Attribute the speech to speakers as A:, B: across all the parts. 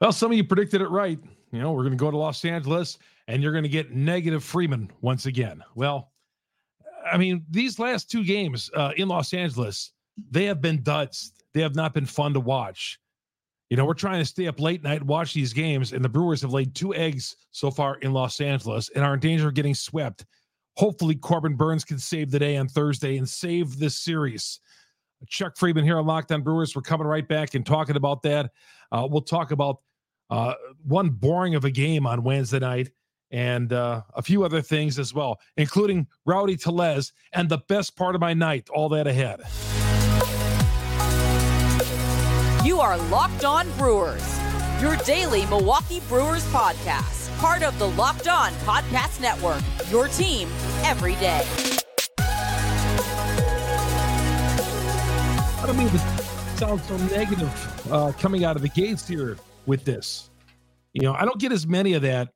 A: Well, some of you predicted it right. You know, we're going to go to Los Angeles and you're going to get negative Freimund once again. Well, I mean, these last two games uh, in Los Angeles, they have been duds. They have not been fun to watch. You know, we're trying to stay up late night watch these games, and the Brewers have laid two eggs so far in Los Angeles and are in danger of getting swept. Hopefully, Corbin Burnes can save the day on Thursday and save this series. Chuck Freimund here on Locked On Brewers. We're coming right back and talking about that. Uh, we'll talk about uh, one boring of a game on Wednesday night and uh, a few other things as well, including Rowdy Tellez and the best part of my night. All that ahead.
B: You are Locked On Brewers, your daily Milwaukee Brewers podcast, part of the Locked On Podcast Network, your team every day.
A: I mean to sound so negative uh, coming out of the gates here with this. You know, I don't get as many of that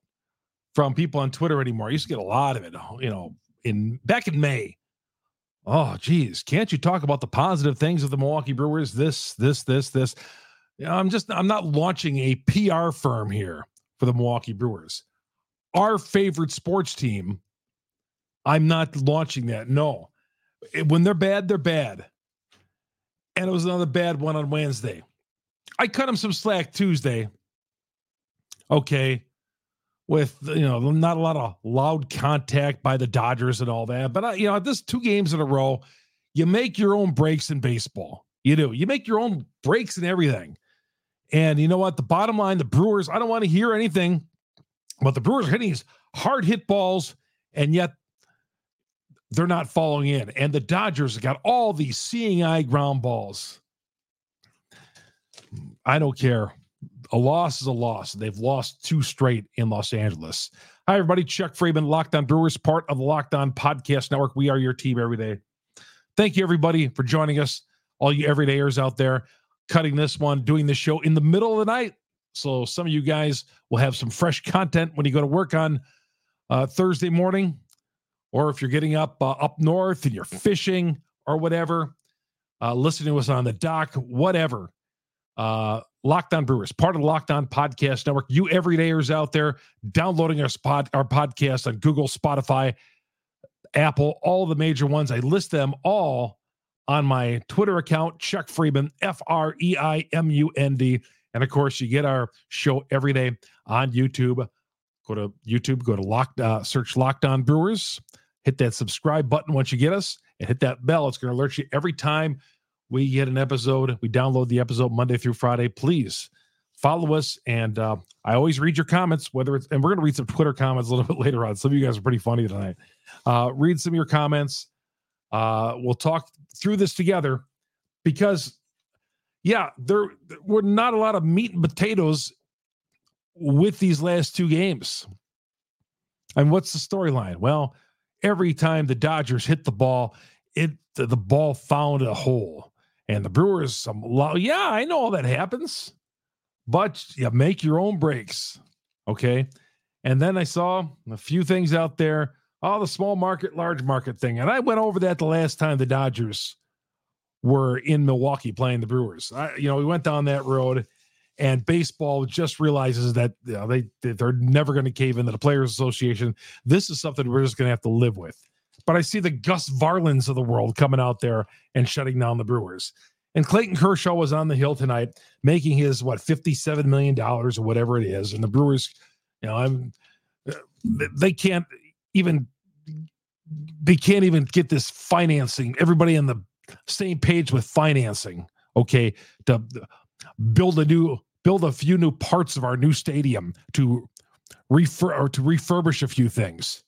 A: from people on Twitter anymore. I used to get a lot of it, you know, in back in May. Oh, geez, can't you talk about the positive things of the Milwaukee Brewers? This, this, this, this. You know, I'm just, I'm not launching a PR firm here for the Milwaukee Brewers. Our favorite sports team, I'm not launching that. No. When they're bad, they're bad. And it was another bad one on Wednesday. I cut him some slack Tuesday. Okay with you know not a lot of loud contact by the Dodgers and all that. But uh, you know, this two games in a row, you make your own breaks in baseball. You do. You make your own breaks and everything. And you know what? The bottom line, the Brewers. I don't want to hear anything, but the Brewers are hitting these hard hit balls, and yet they're not following in. And the Dodgers got all these seeing eye ground balls. I don't care a loss is a loss. They've lost two straight in Los Angeles. Hi, everybody. Chuck Freimund, Locked On Brewers, part of the Locked On Podcast Network. We are your team every day. Thank you, everybody, for joining us. All you everydayers out there, cutting this one, doing this show in the middle of the night. So some of you guys will have some fresh content when you go to work on uh, Thursday morning, or if you're getting up uh, up north and you're fishing or whatever, uh, listening to us on the dock, whatever. Uh, Locked On Brewers, part of the Locked On Podcast Network. You everydayers out there downloading our spot, our podcast on Google, Spotify, Apple, all the major ones. I list them all on my Twitter account, Chuck Freimund, F R E I M U N D. And of course, you get our show every day on YouTube. Go to YouTube, go to Locked, uh, search Locked On Brewers, hit that subscribe button once you get us, and hit that bell. It's going to alert you every time we get an episode. We download the episode Monday through Friday. Please follow us. And uh, I always read your comments, whether it's, and we're going to read some Twitter comments a little bit later on. Some of you guys are pretty funny tonight. Uh, read some of your comments. Uh, we'll talk through this together because, yeah, there were not a lot of meat and potatoes with these last two games. And what's the storyline? Well, every time the Dodgers hit the ball, it the, the ball found a hole and the Brewers, some yeah, I know all that happens, but you make your own breaks. Okay. And then I saw a few things out there. Oh, the small market, large market thing. And I went over that the last time the Dodgers were in Milwaukee playing the Brewers. I, you know, we went down that road and baseball just realizes that you know, they they're never going to cave into the players association. This is something we're just going to have to live with but I see the Gus varlins of the world coming out there and shutting down the Brewers. And Clayton Kershaw was on the hill tonight, making his what fifty-seven million dollars or whatever it is, and the Brewers, you know, I'm uh, they can't even they can't even get this financing. Everybody on the same page with financing, okay, to build a new build a few new parts of our new stadium to refer or to refurbish a few things.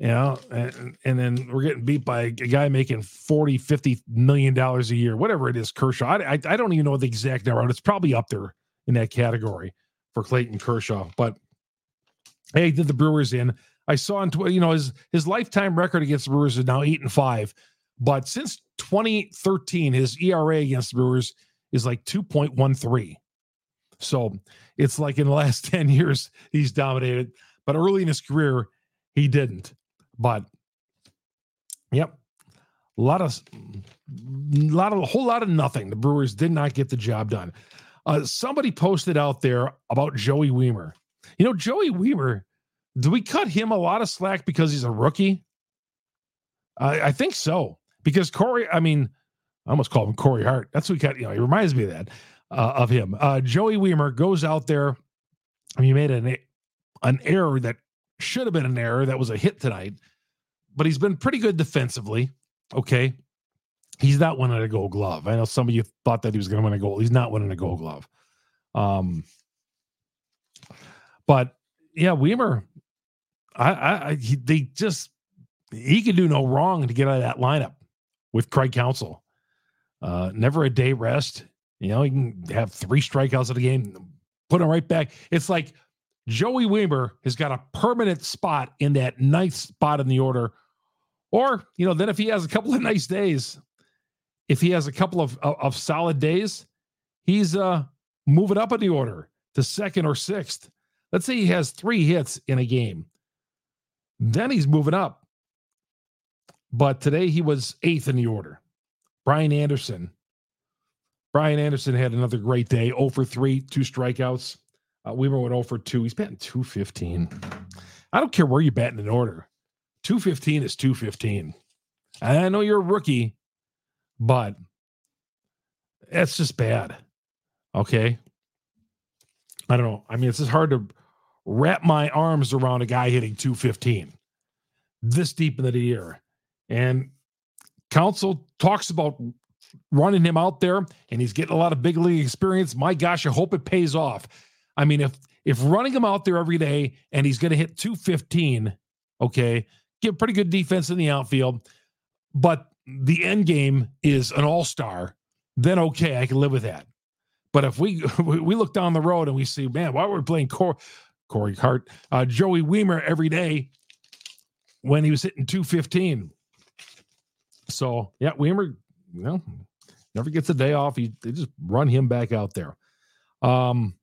A: You know and, and then we're getting beat by a guy making 40 50 million dollars a year whatever it is kershaw. I, I, I don't even know the exact number. It's probably up there in that category for clayton kershaw but hey did the brewers in. I saw on Twitter, you know his his lifetime record against the brewers is now eight and five but since 2013 his era against the brewers is like 2.13 so it's like in the last 10 years he's dominated but early in his career he didn't but yep, a lot of, a lot of, a whole lot of nothing. The Brewers did not get the job done. Uh, somebody posted out there about Joey Wiemer. You know, Joey Wiemer, do we cut him a lot of slack because he's a rookie? I, I think so. Because Corey, I mean, I almost called him Corey Hart. That's what we cut. You know, he reminds me of that uh, of him. Uh, Joey Wiemer goes out there. I mean, he made an an error that should have been an error. That was a hit tonight, but he's been pretty good defensively. Okay, he's not winning a Gold Glove. I know some of you thought that he was going to win a gold. He's not winning a Gold Glove. Um, but yeah, Wiemer, I, I, I he, they just he can do no wrong to get out of that lineup with Craig Counsell. Uh, never a day rest. You know, he can have three strikeouts of the game, put him right back. It's like Joey Wiemer has got a permanent spot in that ninth spot in the order. Or, you know, then if he has a couple of nice days, if he has a couple of, of, of solid days, he's uh moving up in the order to second or sixth. Let's say he has three hits in a game. Then he's moving up. But today he was eighth in the order. Brian Anderson. Brian Anderson had another great day. 0 for 3, two strikeouts. Uh, Wiemer went 0 for 2. He's batting 215. I don't care where you bat in order. 215 is 215. I know you're a rookie, but that's just bad. Okay. I don't know. I mean, it's just hard to wrap my arms around a guy hitting 215 this deep into the year. And Counsell talks about running him out there and he's getting a lot of big league experience. My gosh, I hope it pays off. I mean, if if running him out there every day and he's going to hit 215, okay, get pretty good defense in the outfield, but the end game is an all-star, then okay, I can live with that. But if we we look down the road and we see, man, why were we playing Cor- Corey Hart, uh, Joey Wiemer every day when he was hitting 215? So yeah, Wiemer, you know, never gets a day off. He they just run him back out there. Um,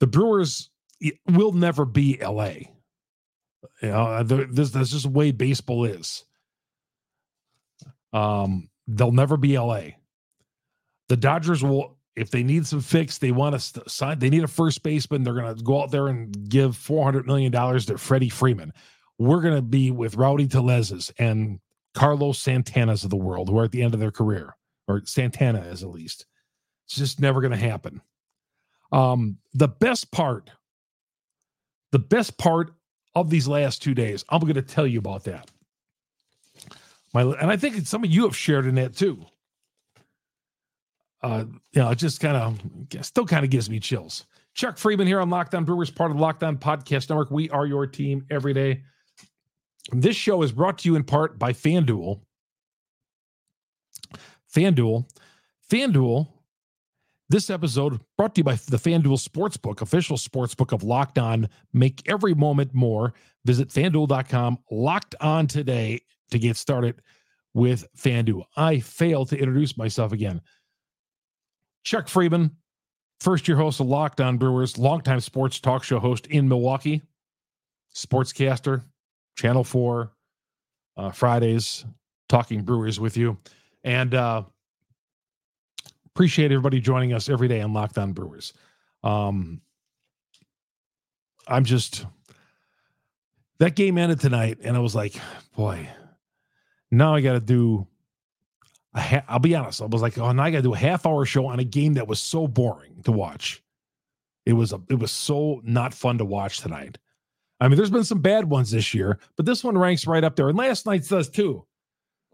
A: the Brewers will never be LA. You know, this that's just the way baseball is. Um, they'll never be LA. The Dodgers will, if they need some fix, they want to sign. They need a first baseman. They're going to go out there and give four hundred million dollars to Freddie Freeman. We're going to be with Rowdy Tellez's and Carlos Santana's of the world who are at the end of their career, or Santana is at least. It's just never going to happen. Um, the best part, the best part of these last two days, I'm going to tell you about that. My, and I think some of you have shared in that too. Uh, you know, it just kind of still kind of gives me chills. Chuck Freimund here on Locked On Brewers, part of the Locked On Podcast Network. We are your team every day. This show is brought to you in part by FanDuel. FanDuel. FanDuel. This episode brought to you by the FanDuel Sportsbook, official sportsbook of Locked On. Make every moment more. Visit fanduel.com, locked on today to get started with FanDuel. I fail to introduce myself again. Chuck Freimund, first year host of Locked On Brewers, longtime sports talk show host in Milwaukee, sportscaster, Channel 4, uh, Fridays, talking Brewers with you. And uh, appreciate everybody joining us every day on Locked On Brewers. Um, I'm just, that game ended tonight, and I was like, boy, now I got to do. Ha- I'll be honest. I was like, oh, now I got to do a half hour show on a game that was so boring to watch. It was a, it was so not fun to watch tonight. I mean, there's been some bad ones this year, but this one ranks right up there. And last night's does too.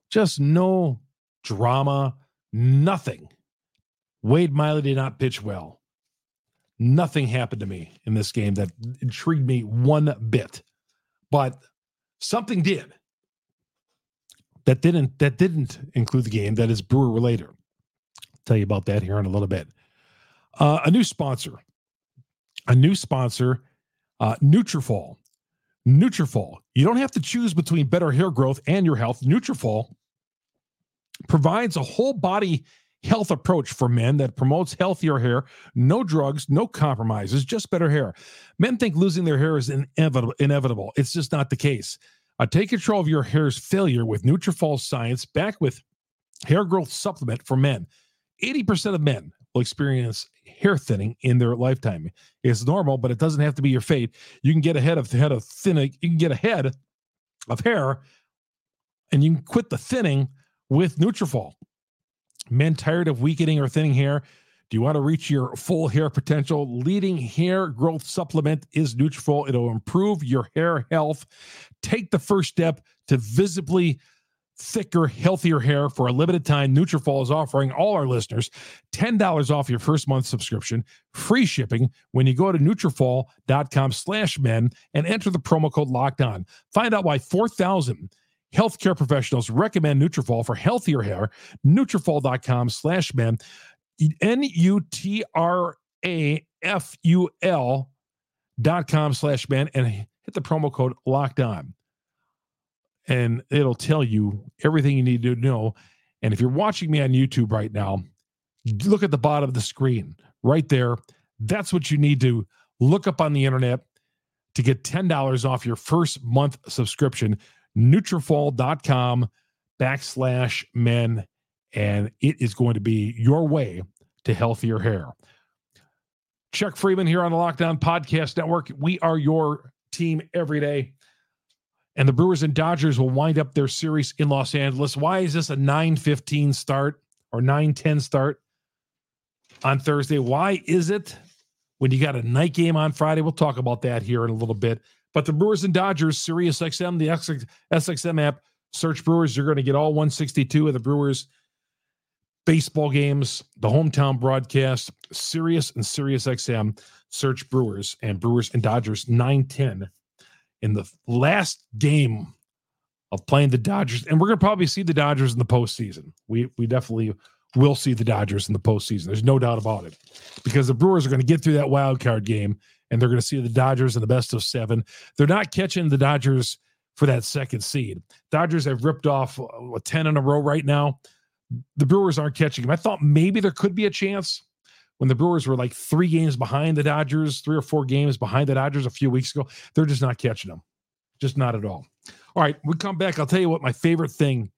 A: Just no drama, nothing. Wade Miley did not pitch well. Nothing happened to me in this game that intrigued me one bit, but something did. That didn't that didn't include the game that is Brewer related. I'll tell you about that here in a little bit. Uh, a new sponsor, a new sponsor uh, Nutrafol. Nutrafol. You don't have to choose between better hair growth and your health. Nutrafol provides a whole body health approach for men that promotes healthier hair, no drugs, no compromises, just better hair. Men think losing their hair is inevitable. It's just not the case. Uh, take control of your hair's failure with Nutrafol science, back with hair growth supplement for men. 80% of men will experience hair thinning in their lifetime. It's normal, but it doesn't have to be your fate. You can get ahead of head of thinning. You can get ahead of hair, and you can quit the thinning with Nutrafol. Men tired of weakening or thinning hair. Do you want to reach your full hair potential? Leading hair growth supplement is Nutrafol. It'll improve your hair health. Take the first step to visibly thicker, healthier hair for a limited time. Nutrafol is offering all our listeners $10 off your first month subscription, free shipping when you go to Nutrafol.com slash men and enter the promo code locked on. Find out why 4,000 healthcare professionals recommend Nutrafol for healthier hair. Nutrafol.com slash men. N-U-T-R-A-F-U-L dot com slash men and hit the promo code locked on and it'll tell you everything you need to know. And if you're watching me on YouTube right now, look at the bottom of the screen right there. That's what you need to look up on the internet to get $10 off your first month subscription. Nutrafol.com backslash men. And it is going to be your way to healthier hair. Chuck Freimund here on the Locked On Podcast Network. We are your team every day and the Brewers and Dodgers will wind up their series in Los Angeles. Why is this a 9:15 start or 9:10 start on Thursday? Why is it when you got a night game on Friday? We'll talk about that here in a little bit. But the Brewers and Dodgers, Sirius XM, the SXM app, search Brewers. You're going to get all 162 of the Brewers baseball games, the hometown broadcast, Sirius and Sirius XM. Search Brewers and Brewers and Dodgers 910 in the last game of playing the Dodgers, and we're gonna probably see the Dodgers in the postseason. We we definitely will see the Dodgers in the postseason. There's no doubt about it, because the Brewers are going to get through that wild card game, and they're going to see the Dodgers in the best of seven. They're not catching the Dodgers for that second seed. Dodgers have ripped off uh, ten in a row right now. The Brewers aren't catching them. I thought maybe there could be a chance when the Brewers were like three games behind the Dodgers, three or four games behind the Dodgers a few weeks ago. They're just not catching them. Just not at all. All right, we come back. I'll tell you what my favorite thing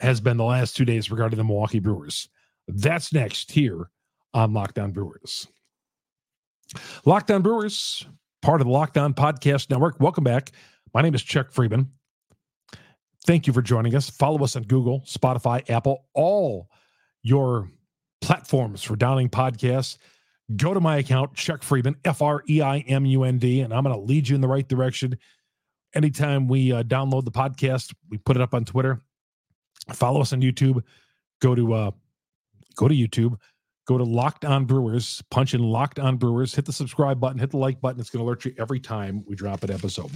A: has been the last two days regarding the Milwaukee Brewers. That's next here on Locked On Brewers. Locked On Brewers, part of the Locked On Podcast Network. Welcome back. My name is Chuck Freimund. Thank you for joining us. Follow us on Google, Spotify, Apple, all your platforms for Downing podcasts. Go to my account, Chuck Freimund, F R E I M U N D, and I'm going to lead you in the right direction. Anytime we uh, download the podcast, we put it up on Twitter. Follow us on YouTube. Go to uh, go to YouTube. Go to Locked On Brewers. Punch in Locked On Brewers. Hit the subscribe button. Hit the like button. It's going to alert you every time we drop an episode.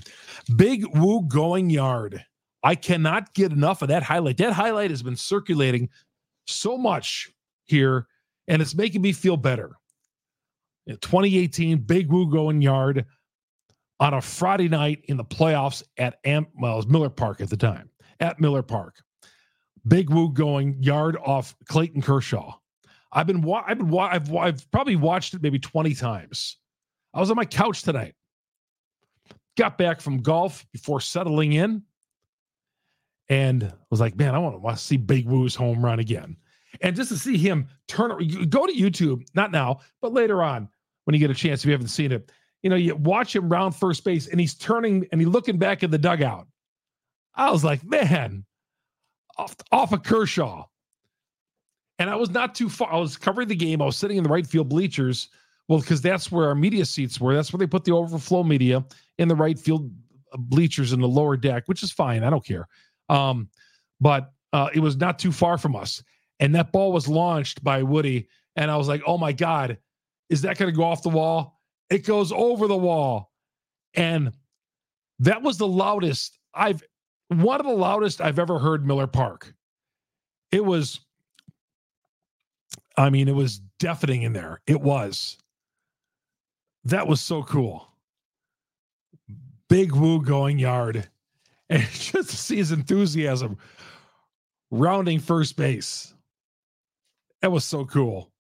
A: Big Woo going yard. I cannot get enough of that highlight. That highlight has been circulating so much here, and it's making me feel better. In 2018, Big Woo going yard on a Friday night in the playoffs at Am- well, Miller Park at the time, at Miller Park. Big Woo going yard off Clayton Kershaw. I've been wa- I've been wa- I've, I've probably watched it maybe 20 times. I was on my couch tonight. Got back from golf before settling in and was like, man, I want to see Big Woo's home run again. And just to see him turn, go to YouTube, not now, but later on when you get a chance, if you haven't seen it, you know, you watch him round first base and he's turning and he's looking back at the dugout. I was like, man, off, off of Kershaw. And I was not too far. I was covering the game. I was sitting in the right field bleachers. Well, because that's where our media seats were. That's where they put the overflow media in the right field bleachers in the lower deck, which is fine. I don't care. Um, but uh, it was not too far from us and that ball was launched by Woody. And I was like, oh my God, is that going to go off the wall? It goes over the wall. And that was the loudest I've, one of the loudest I've ever heard Miller Park. It was, I mean, it was deafening in there. It was. That was so cool. Big Woo going yard. And just to see his enthusiasm rounding first base. That was so cool.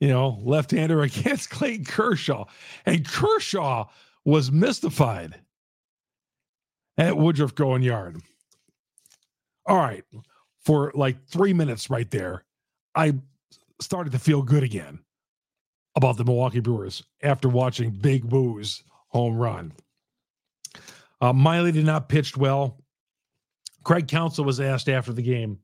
A: You know, left hander against Clayton Kershaw. And Kershaw was mystified at Woodruff going yard. All right. For like three minutes right there, I started to feel good again about the Milwaukee Brewers after watching Big Woo's home run. Uh, Miley did not pitch well. Craig Counsell was asked after the game,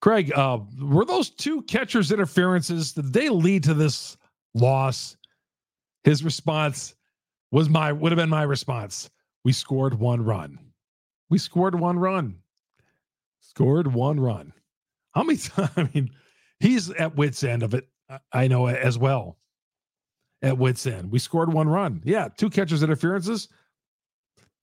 A: Craig, uh, were those two catchers' interferences, did they lead to this loss? His response was my would have been my response. We scored one run. We scored one run. Scored one run. How many times? I mean, he's at wits end of it. I know as well. At wits end, we scored one run. Yeah, two catchers interferences.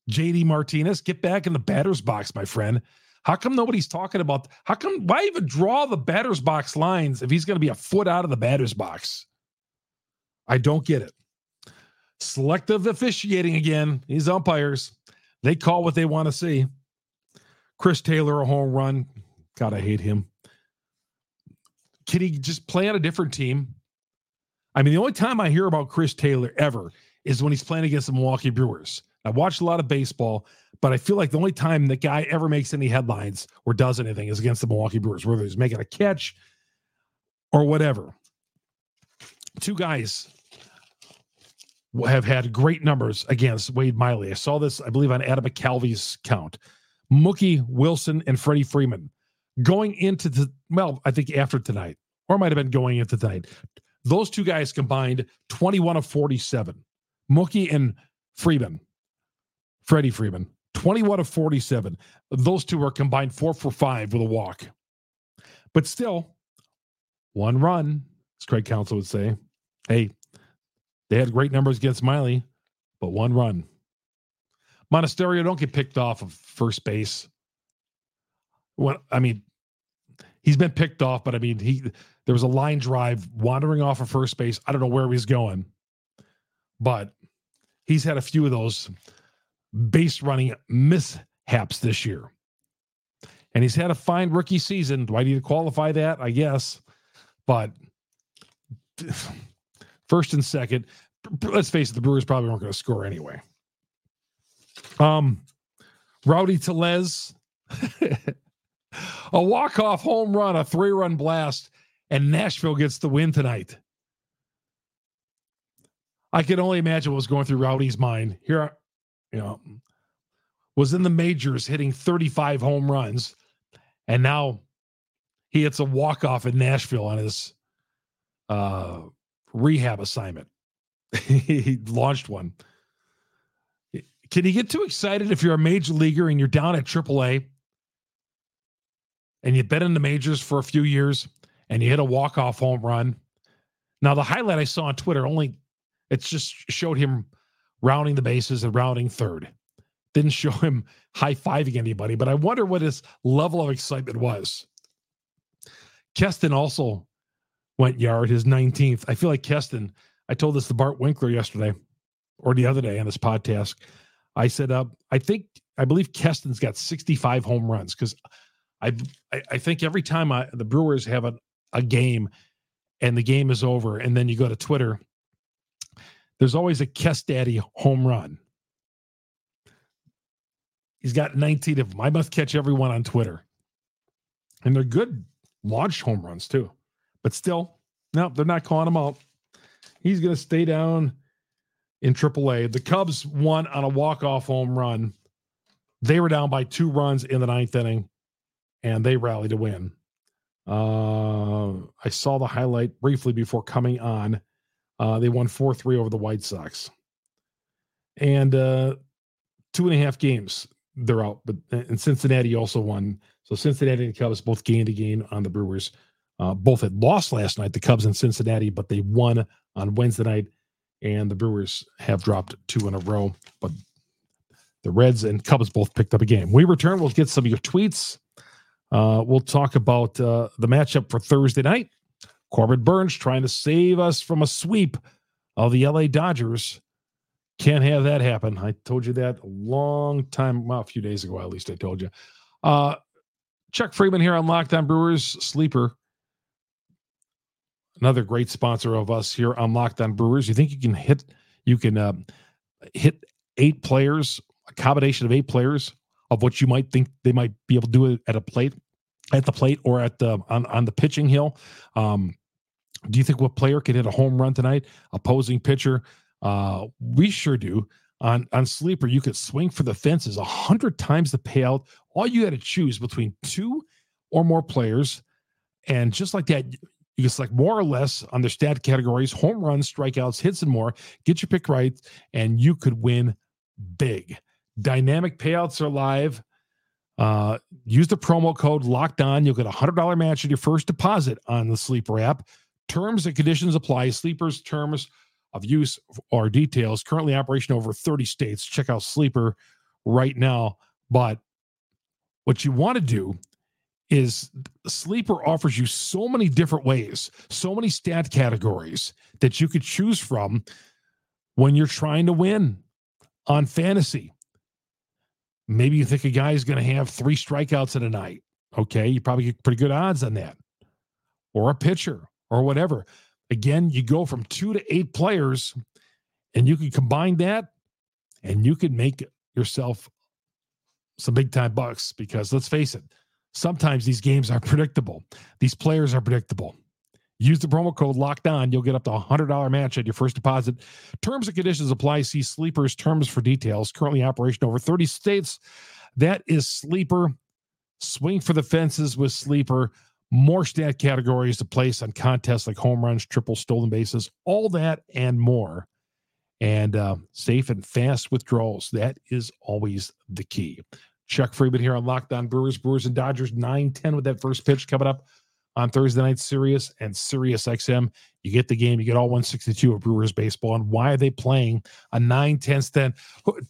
A: JD Martinez, get back in the batter's box, my friend. How come nobody's talking about? How come? Why even draw the batter's box lines if he's going to be a foot out of the batter's box? I don't get it. Selective officiating again. These umpires, they call what they want to see. Chris Taylor, a home run. God, I hate him. Can he just play on a different team? I mean, the only time I hear about Chris Taylor ever is when he's playing against the Milwaukee Brewers. I watched a lot of baseball, but I feel like the only time the guy ever makes any headlines or does anything is against the Milwaukee Brewers, whether he's making a catch or whatever. Two guys have had great numbers against Wade Miley. I saw this, I believe, on Adam McCalvy's count. Mookie Wilson and Freddie Freeman going into the well, I think after tonight, or might have been going into tonight. Those two guys combined 21 of 47. Mookie and Freeman, Freddie Freeman, 21 of 47. Those two are combined four for five with a walk. But still, one run, as Craig Counsell would say. Hey, they had great numbers against Miley, but one run. Monasterio don't get picked off of first base. What I mean, he's been picked off, but I mean, he there was a line drive wandering off of first base. I don't know where he's going, but he's had a few of those base running mishaps this year. And he's had a fine rookie season. Do I need to qualify that? I guess. But first and second, let's face it, the Brewers probably weren't going to score anyway. Um, Rowdy Tellez, a walk-off home run, a three-run blast, and Nashville gets the win tonight. I can only imagine what was going through Rowdy's mind. Here, you know, was in the majors hitting 35 home runs, and now he hits a walk-off in Nashville on his uh, rehab assignment. he launched one. Can you get too excited if you're a major leaguer and you're down at AAA and you've been in the majors for a few years and you hit a walk-off home run? Now the highlight I saw on Twitter only it's just showed him rounding the bases and rounding third. Didn't show him high-fiving anybody, but I wonder what his level of excitement was. Keston also went yard, his 19th. I feel like Keston, I told this to Bart Winkler yesterday or the other day on this podcast. I said, uh, I think, I believe Keston's got 65 home runs because I, I, I think every time I, the Brewers have a, a game and the game is over, and then you go to Twitter, there's always a Kest Daddy home run. He's got 19 of them. I must catch everyone on Twitter. And they're good launch home runs too. But still, no, they're not calling him out. He's going to stay down in AAA. The Cubs won on a walk-off home run. They were down by two runs in the ninth inning, and they rallied to win. Uh, I saw the highlight briefly before coming on. Uh, they won 4 3 over the White Sox. And uh, two and a half games, they're out. But and Cincinnati also won. So Cincinnati and Cubs both gained a game on the Brewers. Uh, both had lost last night, the Cubs and Cincinnati, but they won on Wednesday night and the Brewers have dropped two in a row. But the Reds and Cubs both picked up a game. We return. We'll get some of your tweets. Uh, we'll talk about uh, the matchup for Thursday night. Corbin Burnes trying to save us from a sweep of the LA Dodgers. Can't have that happen. I told you that a long time, well, a few days ago, at least I told you. Uh, Chuck Freimund here on Locked On Brewers Sleeper another great sponsor of us here on Locked On Brewers. You think you can hit you can uh, hit eight players, a combination of eight players of what you might think they might be able to do at a plate, at the plate or at the on on the pitching hill. Um, Do you think what player could hit a home run tonight? Opposing pitcher? Uh, we sure do. On on sleeper, you could swing for the fences a hundred times the payout. All you got to choose between two or more players, and just like that, you can select more or less on their stat categories: home runs, strikeouts, hits, and more. Get your pick right, and you could win big. Dynamic payouts are live. Uh, use the promo code locked on. You'll get a hundred dollar match at your first deposit on the Sleeper app. Terms and conditions apply. Sleeper's terms of use or details currently operation over 30 states. Check out Sleeper right now. But what you want to do is Sleeper offers you so many different ways, so many stat categories that you could choose from when you're trying to win on fantasy. Maybe you think a guy is going to have three strikeouts in a night. Okay, you probably get pretty good odds on that. Or a pitcher or whatever. Again, you go from two to eight players and you can combine that and you can make yourself some big time bucks because let's face it, sometimes these games are predictable. These players are predictable. Use the promo code locked on. You'll get up to a $100 match at your first deposit. Terms and conditions apply. See Sleeper's terms for details. Currently operation over 30 states. That is Sleeper. Swing for the fences with Sleeper. More stat categories to place on contests like home runs, triple, stolen bases, all that and more. And uh, safe and fast withdrawals. That is always the key. Chuck Freimund here on Locked On Brewers, Brewers and Dodgers, 9 10 with that first pitch coming up on Thursday night, Sirius and Sirius XM. You get the game, you get all 162 of Brewers baseball. And why are they playing a 9 10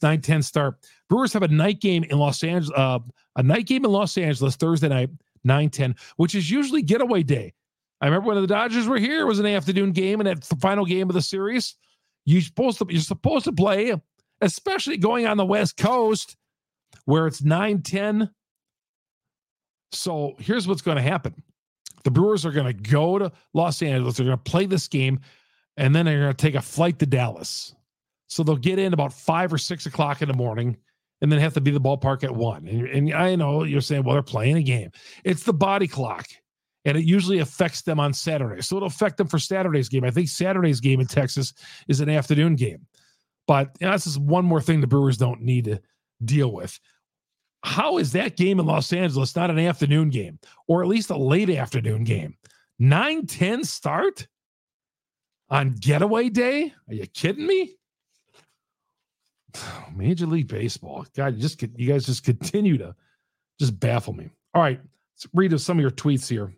A: 9 10 start? Brewers have a night game in Los Angeles, uh, a night game in Los Angeles Thursday night, 9 10, which is usually getaway day. I remember when the Dodgers were here, it was an afternoon game, and at the final game of the series, you're supposed to you're supposed to play, especially going on the West Coast where it's 9 10. So here's what's going to happen the Brewers are going to go to Los Angeles. They're going to play this game, and then they're going to take a flight to Dallas. So they'll get in about five or six o'clock in the morning, and then have to be the ballpark at one. And, and I know you're saying, well, they're playing a game. It's the body clock, and it usually affects them on Saturday. So it'll affect them for Saturday's game. I think Saturday's game in Texas is an afternoon game. But you know, that's just one more thing the Brewers don't need to deal with how is that game in Los Angeles not an afternoon game or at least a late afternoon game? 9 10 start on getaway day? Are you kidding me? Major League Baseball. God, you just you guys just continue to just baffle me. All right, let's read some of your tweets here.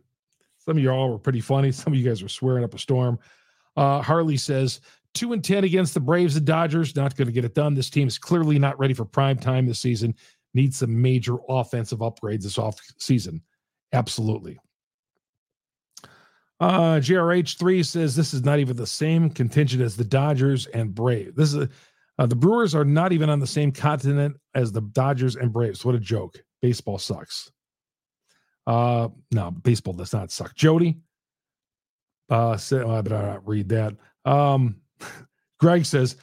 A: Some of you all were pretty funny. Some of you guys were swearing up a storm. Uh, Harley says two and ten against the Braves and Dodgers. Not going to get it done. This team is clearly not ready for prime time this season needs some major offensive upgrades this off season. Absolutely. Uh, GRH3 says this is not even the same contingent as the Dodgers and Braves. This is uh, the Brewers are not even on the same continent as the Dodgers and Braves. What a joke. Baseball sucks. Uh, no, baseball does not suck. Jody, uh, say, oh, I better not read that. Um, Greg says,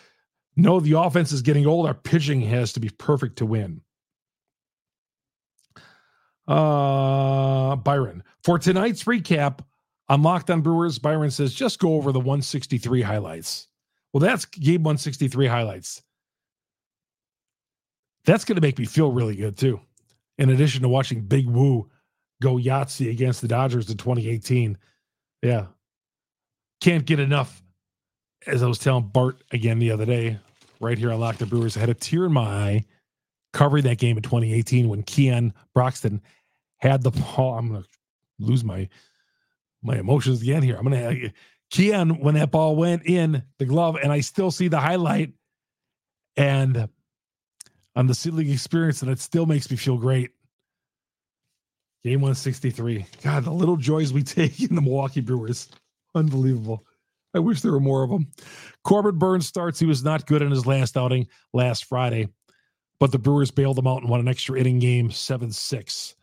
A: no, the offense is getting old. Our pitching has to be perfect to win. Uh, Byron, for tonight's recap on Locked On Brewers, Byron says just go over the 163 highlights. Well, that's game 163 highlights. That's going to make me feel really good too. In addition to watching Big Woo go Yahtzee against the Dodgers in 2018. Yeah. Can't get enough. As I was telling Bart again the other day, right here on Locked the Brewers, I had a tear in my eye covering that game in 2018 when Keon Broxton had the ball. I'm gonna lose my my emotions again here. I'm gonna Keon when that ball went in the glove, and I still see the highlight and on the ceiling experience, and it still makes me feel great. Game 163. God, the little joys we take in the Milwaukee Brewers. Unbelievable. I wish there were more of them. Corbin Burnes starts. He was not good in his last outing last Friday but the Brewers bailed them out and won an extra inning game, 7 6.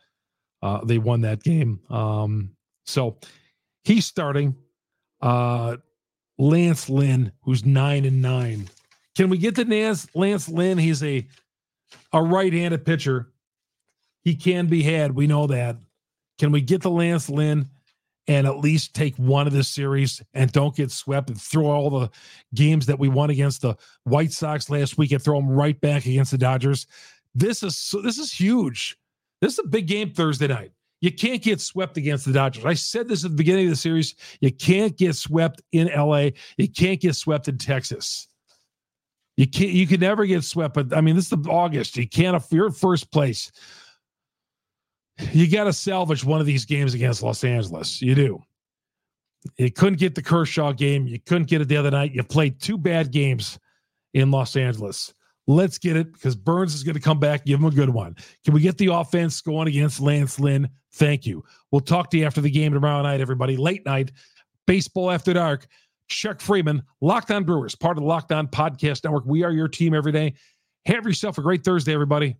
A: Uh, they won that game. Um, so he's starting. Uh, Lance Lynn, who's nine and nine. Can we get to Lance, Lance Lynn? He's a a right-handed pitcher. He can be had. We know that. Can we get to Lance Lynn and at least take one of the series and don't get swept and throw all the games that we won against the White Sox last week and throw them right back against the Dodgers. This is this is huge. This is a big game Thursday night. You can't get swept against the Dodgers. I said this at the beginning of the series. You can't get swept in LA. You can't get swept in Texas. You can't. You can never get swept. But I mean, this is August. You can't. You're in first place, you got to salvage one of these games against Los Angeles. You do. You couldn't get the Kershaw game. You couldn't get it the other night. You played two bad games in Los Angeles. Let's get it because Burnes is going to come back, give him a good one. Can we get the offense going against Lance Lynn? Thank you. We'll talk to you after the game tomorrow night, everybody. Late night, baseball after dark. Chuck Freimund, Locked On Brewers, part of the Locked On Podcast Network. We are your team every day. Have yourself a great Thursday, everybody.